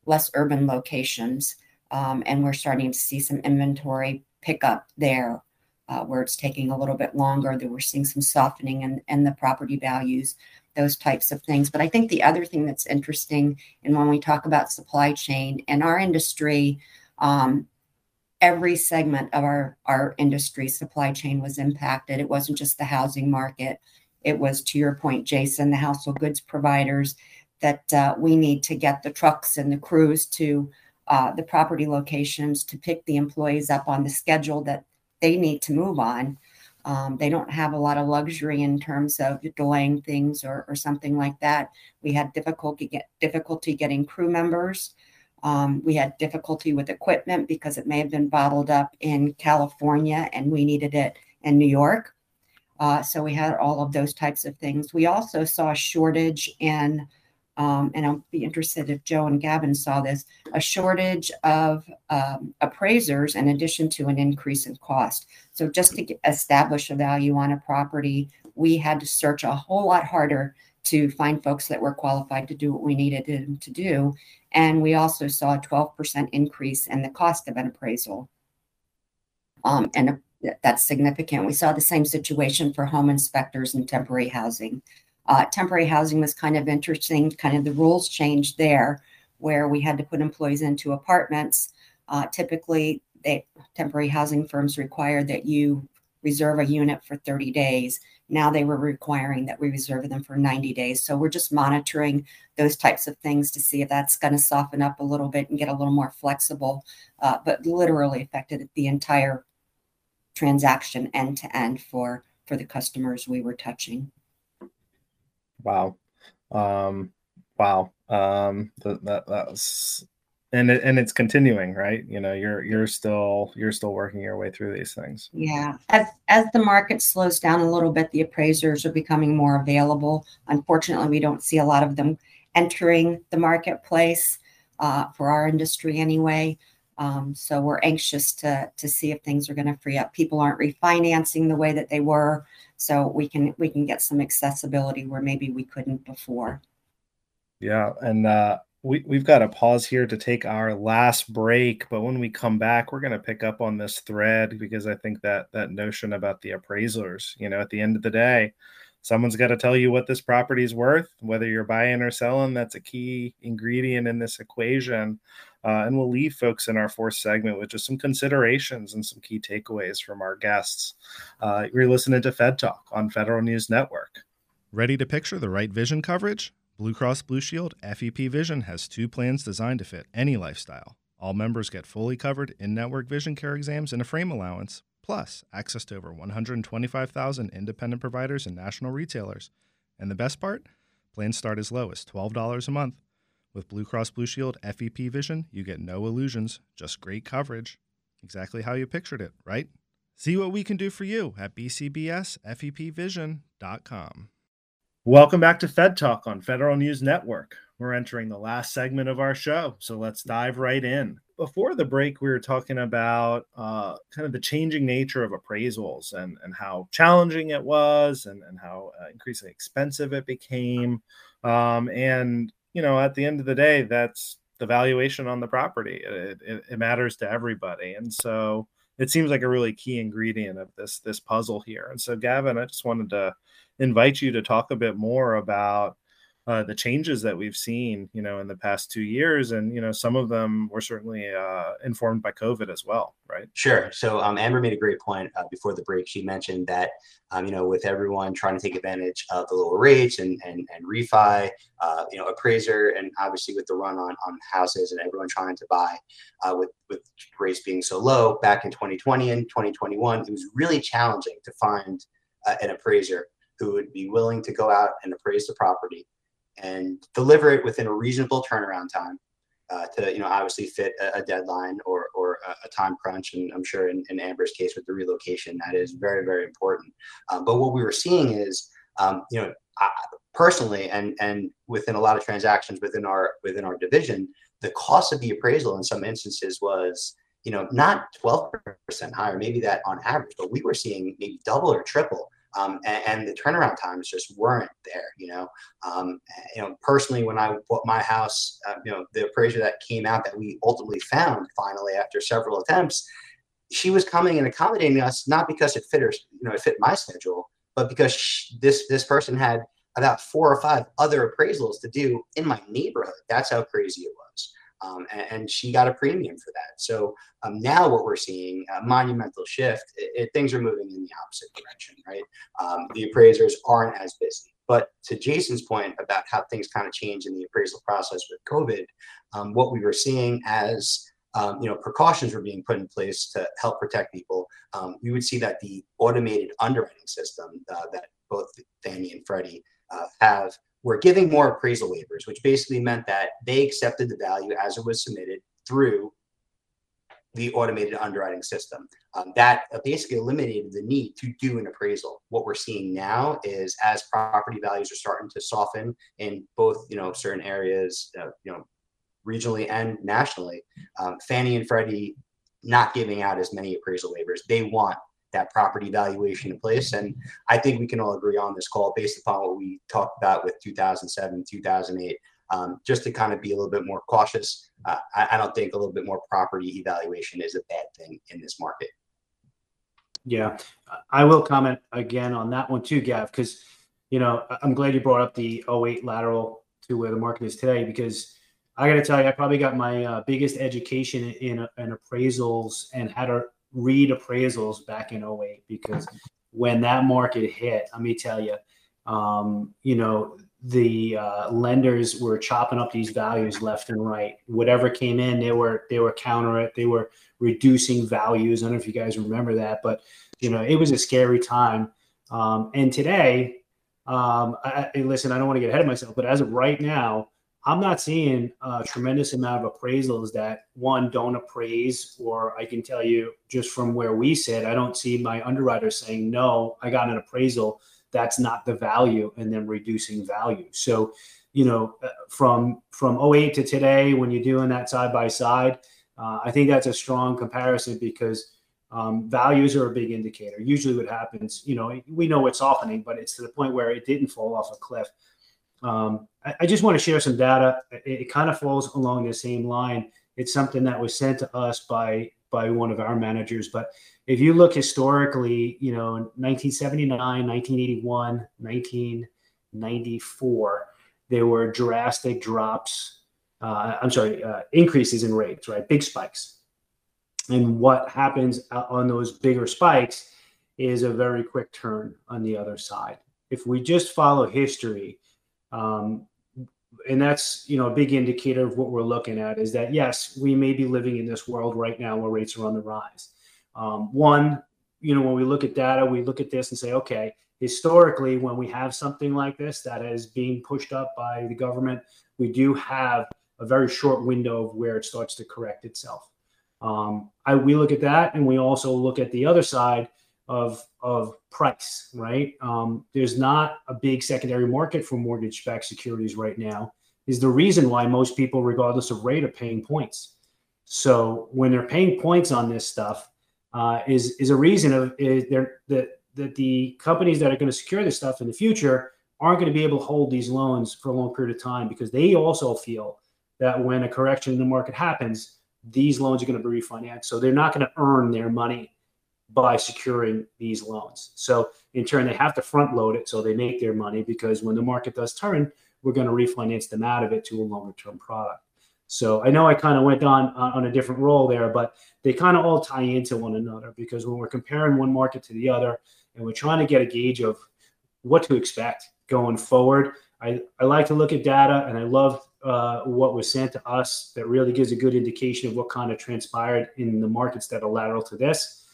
less urban locations, um, and we're starting to see some inventory pick up there. Uh, where it's taking a little bit longer, that we're seeing some softening in, in the property values those types of things. But I think the other thing that's interesting, and when we talk about supply chain in our industry, every segment of our our industry supply chain was impacted. It wasn't just the housing market. It was, to your point, Jason, the household goods providers that uh, we need to get the trucks and the crews to uh, the property locations to pick the employees up on the schedule that they need to move on. Um, they don't have a lot of luxury in terms of delaying things or, something like that. We had difficulty getting crew members. Um, we had difficulty with equipment because it may have been bottled up in California and we needed it in New York. Uh, so we had all of those types of things. We also saw a shortage in, um, and I'll be interested if Joe and Gavin saw this, a shortage of um, appraisers in addition to an increase in cost. So just to establish a value on a property, we had to search a whole lot harder to find folks that were qualified to do what we needed them to do. And we also saw a 12% increase in the cost of an appraisal. Um, and that's significant. We saw the same situation for home inspectors and temporary housing. Uh, temporary housing was kind of interesting, kind of the rules changed there, where we had to put employees into apartments. Uh, typically, they, temporary housing firms require that you reserve a unit for 30 days. Now they were requiring that we reserve them for 90 days. So we're just monitoring those types of things to see if that's going to soften up a little bit and get a little more flexible. Uh, but literally affected the entire transaction end to end for for the customers we were touching. Wow. Um, wow. Um, that, that, that was, and it, and it's continuing, right? You know, you're, you're still, you're still working your way through these things. Yeah. As, as the market slows down a little bit, the appraisers are becoming more available. Unfortunately, we don't see a lot of them entering the marketplace uh, for our industry anyway. Um, so we're anxious to to see if things are going to free up. People aren't refinancing the way that they were, so we can we can get some accessibility where maybe we couldn't before. Yeah, and uh, we we've got to pause here to take our last break. But when we come back, we're going to pick up on this thread because I think that that notion about the appraisers, you know, at the end of the day, someone's got to tell you what this property is worth, whether you're buying or selling. That's a key ingredient in this equation. Uh, and we'll leave folks in our fourth segment with just some considerations and some key takeaways from our guests. Uh, you're listening to Fed Talk on Federal News Network. Ready to picture the right vision coverage? Blue Cross Blue Shield FEP Vision has two plans designed to fit any lifestyle. All members get fully covered in network vision care exams and a frame allowance, plus access to over 125,000 independent providers and national retailers. And the best part? Plans start as low as $12 a month. With Blue Cross Blue Shield FEP Vision, you get no illusions, just great coverage. Exactly how you pictured it, right? See what we can do for you at bcbsfepvision.com. Welcome back to Fed Talk on Federal News Network. We're entering the last segment of our show, so let's dive right in. Before the break, we were talking about uh, kind of the changing nature of appraisals and, and how challenging it was and, and how uh, increasingly expensive it became. Um, and, you know, at the end of the day, that's the valuation on the property. It, it, it matters to everybody. And so it seems like a really key ingredient of this this puzzle here. And so, Gavin, I just wanted to invite you to talk a bit more about uh, the changes that we've seen, you know, in the past two years, and you know, some of them were certainly uh, informed by COVID as well, right? Sure. So um, Amber made a great point uh, before the break. She mentioned that, um, you know, with everyone trying to take advantage of the lower rates and and, and refi, uh, you know, appraiser, and obviously with the run on on houses and everyone trying to buy, uh, with with rates being so low back in 2020 and 2021, it was really challenging to find uh, an appraiser who would be willing to go out and appraise the property and deliver it within a reasonable turnaround time uh, to you know obviously fit a, a deadline or or a, a, time crunch. And i'm sure in, in, amber's case with the relocation that is very very important. Um, but what we were seeing is um, you know I, personally and and within a lot of transactions within our within our division the cost of the appraisal in some instances was you know not 12% higher maybe that on average but we were seeing maybe double or triple um, and, and, the turnaround times just weren't there. You know, um, you know, personally, when I bought my house, uh, you know, the appraiser that came out that we ultimately found finally after several attempts, she was coming and accommodating us not because it fit her, you know, it fit my schedule, but because she, this this person had about four or five other appraisals to do in my neighborhood. That's how crazy it was um, and, and, she got a premium for that. So um, now what we're seeing, a monumental shift, it, it, things are moving in the opposite direction, right? Um, the appraisers aren't as busy. But to Jason's point about how things kind of change in the appraisal process with COVID, um, what we were seeing as um, you know precautions were being put in place to help protect people, um, we would see that the automated underwriting system uh, that both Fannie and Freddie uh, have were giving more appraisal waivers, which basically meant that they accepted the value as it was submitted through the automated underwriting system. Um, that basically eliminated the need to do an appraisal. What we're seeing now is as property values are starting to soften in both, you know, certain areas, uh, you know, regionally and nationally, um, Fannie and Freddie not giving out as many appraisal waivers. They want that property valuation in place. And I think we can all agree on this call based upon what we talked about with 2007, 2008 um, just to kind of be a little bit more cautious. Uh, I, I, don't think a little bit more property evaluation is a bad thing in this market. Yeah, I will comment again on that one too, Gav, because you know I'm glad you brought up the 08 lateral to where the market is today because I got to tell you, I probably got my uh, biggest education in, in appraisals and how to read appraisals back in 08 because when that market hit, let me tell you, um, you know, the uh, lenders were chopping up these values left and right. Whatever came in, they were they were counter it. They were reducing values. I don't know if you guys remember that, but you know it was a scary time. Um, and today, um, I, listen, I don't want to get ahead of myself, but as of right now, I'm not seeing a tremendous amount of appraisals that one don't appraise, or I can tell you just from where we sit, I don't see my underwriters saying no. I got an appraisal that's not the value and then reducing value. So, you know, uh, from from 08 to today, when you're doing that side by side, uh, I think that's a strong comparison because um, values are a big indicator. Usually, what happens, you know, we know it's softening, but it's to the point where it didn't fall off a cliff. Um, I, I, just want to share some data. It, it kind of falls along the same line. It's something that was sent to us by by one of our managers, but if you look historically, you know, 1979, 1981, 1994, there were drastic drops. Uh, I'm sorry, uh, increases in rates, right? Big spikes. And what happens on those bigger spikes is a very quick turn on the other side. If we just follow history, um, and that's you know a big indicator of what we're looking at is that yes, we may be living in this world right now where rates are on the rise um, one, you know, when we look at data, we look at this and say, okay, historically, when we have something like this that is being pushed up by the government, we do have a very short window of where it starts to correct itself. Um, I, we look at that, and we also look at the other side of of price. Right? Um, there's not a big secondary market for mortgage-backed securities right now. Is the reason why most people, regardless of rate, are paying points. So when they're paying points on this stuff, uh, is is a reason of is there that that the companies that are going to secure this stuff in the future aren't going to be able to hold these loans for a long period of time because they also feel that when a correction in the market happens, these loans are going to be refinanced. So they're not going to earn their money by securing these loans. So in turn, they have to front load it so they make their money because when the market does turn, we're going to refinance them out of it to a longer term product. So I know I kind of went on on a different role there, but they kind of all tie into one another because when we're comparing one market to the other and we're trying to get a gauge of what to expect going forward, I, I like to look at data and I love uh, what was sent to us that really gives a good indication of what kind of transpired in the markets that are lateral to this,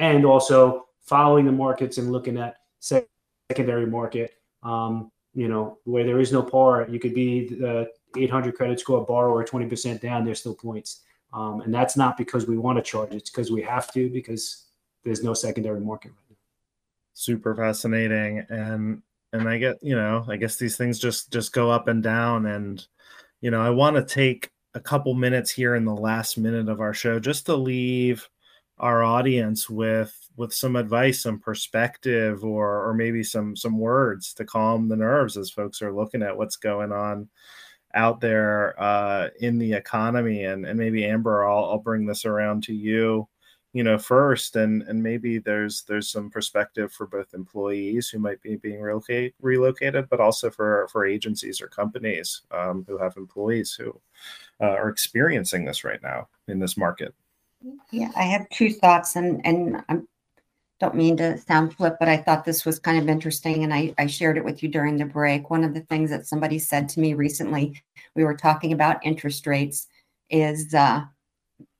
and also following the markets and looking at secondary market. Um, you know, where there is no par, you could be the 800 credit score borrower 20% down, there's still points. Um, and that's not because we want to charge, it's because we have to, because there's no secondary market right now. Super fascinating. And, and I get, you know, I guess these things just, just go up and down. And, you know, I want to take a couple minutes here in the last minute of our show just to leave our audience with with some advice some perspective or or maybe some some words to calm the nerves as folks are looking at what's going on out there uh, in the economy. And, and maybe amber I'll, I'll bring this around to you you know first. And and maybe there's there's some perspective for both employees who might be being relocate, relocated but also for for agencies or companies um, who have employees who uh, are experiencing this right now in this market yeah i have two thoughts and and i'm don't mean to sound flip, but I thought this was kind of interesting and I, I shared it with you during the break. One of the things that somebody said to me recently, we were talking about interest rates, is uh,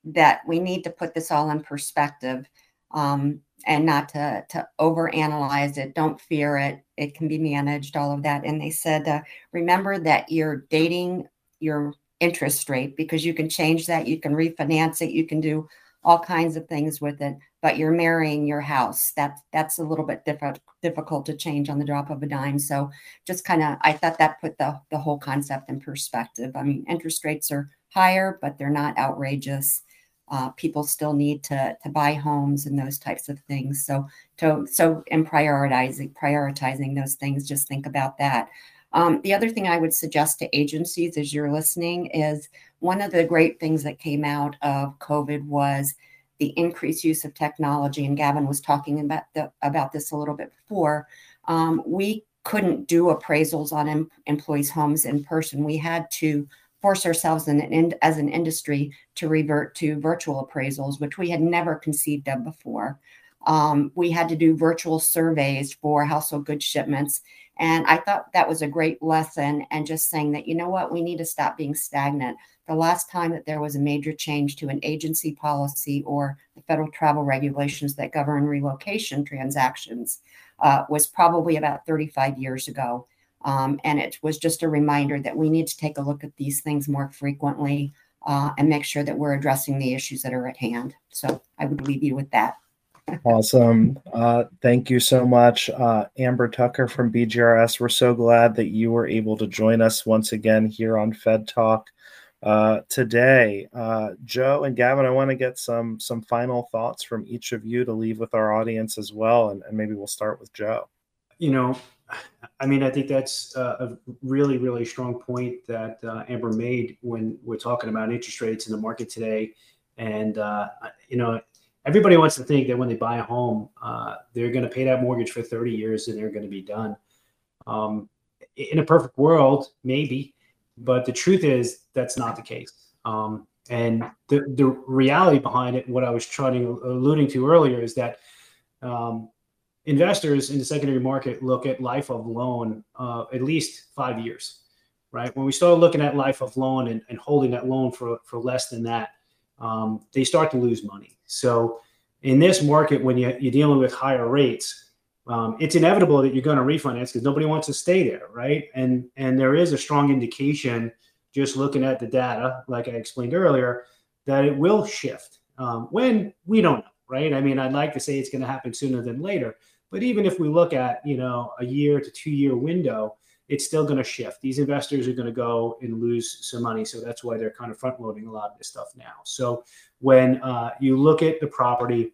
that we need to put this all in perspective um, and not to to overanalyze it. Don't fear it; it can be managed. All of that. And they said, uh, remember that you're dating your interest rate because you can change that. You can refinance it. You can do all kinds of things with it. But you're marrying your house. That's that's a little bit difficult difficult to change on the drop of a dime. So just kind of, I thought that put the the whole concept in perspective. I mean, interest rates are higher, but they're not outrageous uh, people still need to to buy homes and those types of things. So to so in prioritizing prioritizing those things, just think about that. Um, the other thing I would suggest to agencies as you're listening is one of the great things that came out of COVID was the increased use of technology. And Gavin was talking about the, about this a little bit before. Um, we couldn't do appraisals on em- employees' homes in person. We had to force ourselves in, in, as an industry to revert to virtual appraisals, which we had never conceived of before. Um, we had to do virtual surveys for household goods shipments. And I thought that was a great lesson and just saying that, you know what, we need to stop being stagnant. The last time that there was a major change to an agency policy or the federal travel regulations that govern relocation transactions uh, was probably about 35 years ago. Um, and it was just a reminder that we need to take a look at these things more frequently uh, and make sure that we're addressing the issues that are at hand. So I would leave you with that. Awesome. Uh, thank you so much, uh, Amber Tucker from BGRS. We're so glad that you were able to join us once again here on Fed Talk uh, today. Uh, Joe and Gavin, I want to get some some final thoughts from each of you to leave with our audience as well, and, and maybe we'll start with Joe. You know, I mean, I think that's a really, really strong point that uh, Amber made when we're talking about interest rates in the market today. And, uh, you know, everybody wants to think that when they buy a home, uh, they're going to pay that mortgage for 30 years and they're going to be done. Um, in a perfect world, maybe, but the truth is that's not the case. Um, and the, the reality behind it, what I was trying to alluding to earlier, is that um, investors in the secondary market look at life of loan uh, at least five years, right? When we start looking at life of loan and, and holding that loan for, for less than that, um, they start to lose money. So in this market, when you, you're dealing with higher rates, um, it's inevitable that you're going to refinance because nobody wants to stay there, right? And and there is a strong indication, just looking at the data, like I explained earlier, that it will shift. Um, when we don't know, right? I mean, I'd like to say it's going to happen sooner than later, but even if we look at, you know, a year to two year window, it's still going to shift. These investors are going to go and lose some money. So that's why they're kind of front loading a lot of this stuff now. So when uh, you look at the property,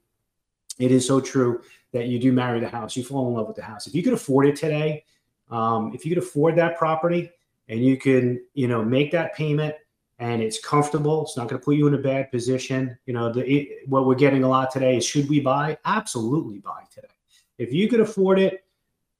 it is so true that you do marry the house. You fall in love with the house. If you could afford it today, um, if you could afford that property and you can, you know, make that payment and it's comfortable, it's not going to put you in a bad position. You know, the, it, what we're getting a lot today is should we buy? Absolutely buy today. If you could afford it,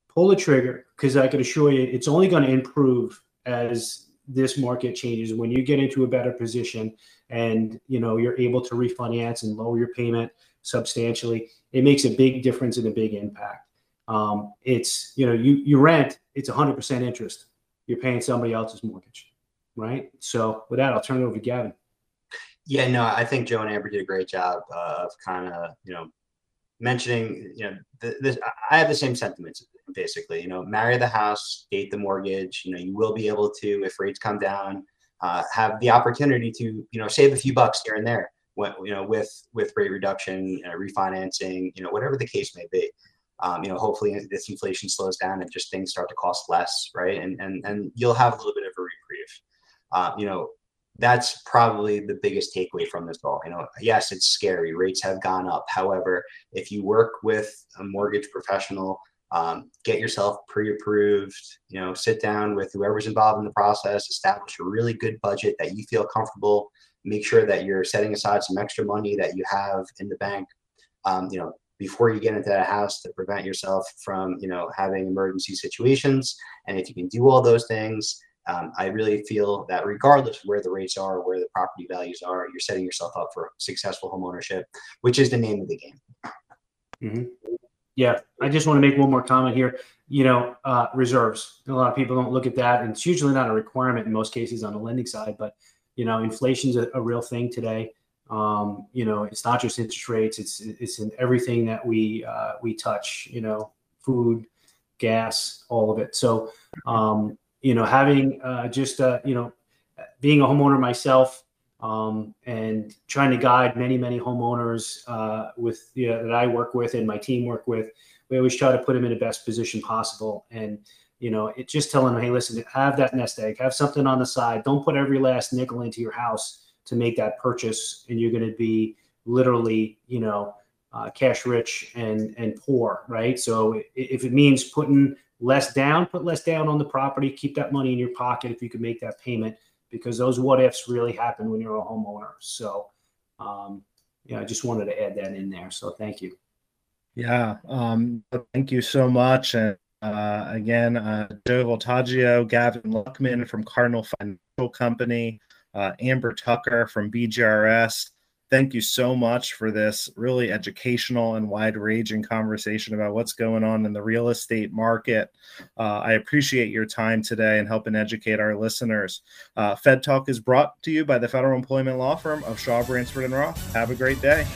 pull the trigger because I can assure you it's only going to improve as this market changes. When you get into a better position and you know you're able to refinance and lower your payment substantially, it makes a big difference and a big impact. Um, it's you know you you rent, it's 100% interest. You're paying somebody else's mortgage, right? So with that, I'll turn it over to Gavin. Yeah, no, I think Joe and Amber did a great job of kind of you know mentioning, you know, this, I have the same sentiments basically. You know, marry the house, date the mortgage. You know, you will be able to, if rates come down, uh, have the opportunity to, you know, save a few bucks here and there. When, you know, with with rate reduction, you know, refinancing, you know, whatever the case may be. Um, you know, hopefully this inflation slows down and just things start to cost less, right? And and and you'll have a little bit of a reprieve. Uh, you know, that's probably the biggest takeaway from this all. You know, yes, it's scary. Rates have gone up. However, if you work with a mortgage professional, um, get yourself pre-approved. You know, sit down with whoever's involved in the process, establish a really good budget that you feel comfortable. Make sure that you're setting aside some extra money that you have in the bank. Um, you know, before you get into that house to prevent yourself from, you know, having emergency situations. And if you can do all those things, um, I really feel that regardless of where the rates are, where the property values are, you're setting yourself up for successful home ownership, which is the name of the game. Mm-hmm. Yeah, I just want to make one more comment here. You know, uh, reserves. A lot of people don't look at that, and it's usually not a requirement in most cases on the lending side. But you know, inflation's a, a real thing today. Um, you know, it's not just interest rates; it's it's in everything that we uh, we touch. You know, food, gas, all of it. So, um, you know, having uh, just uh, you know, being a homeowner myself um, and trying to guide many many homeowners uh, with you know, that I work with and my team work with, we always try to put them in the best position possible and you know, it just telling them, hey, listen, have that nest egg, have something on the side. Don't put every last nickel into your house to make that purchase, and you're going to be literally, you know, uh, cash rich and and poor, right? So if it means putting less down, put less down on the property. Keep that money in your pocket if you can make that payment, because those what ifs really happen when you're a homeowner. So, um, yeah, I just wanted to add that in there. So thank you. Yeah, um, thank you so much, and uh, again, uh, Joe Voltaggio, Gavin Luckman from Cardinal Financial Company, uh, Amber Tucker from BGRS. Thank you so much for this really educational and wide ranging conversation about what's going on in the real estate market. Uh, I appreciate your time today and helping educate our listeners. Uh, Fed Talk is brought to you by the federal employment law firm of Shaw, Bransford, and Roth. Have a great day.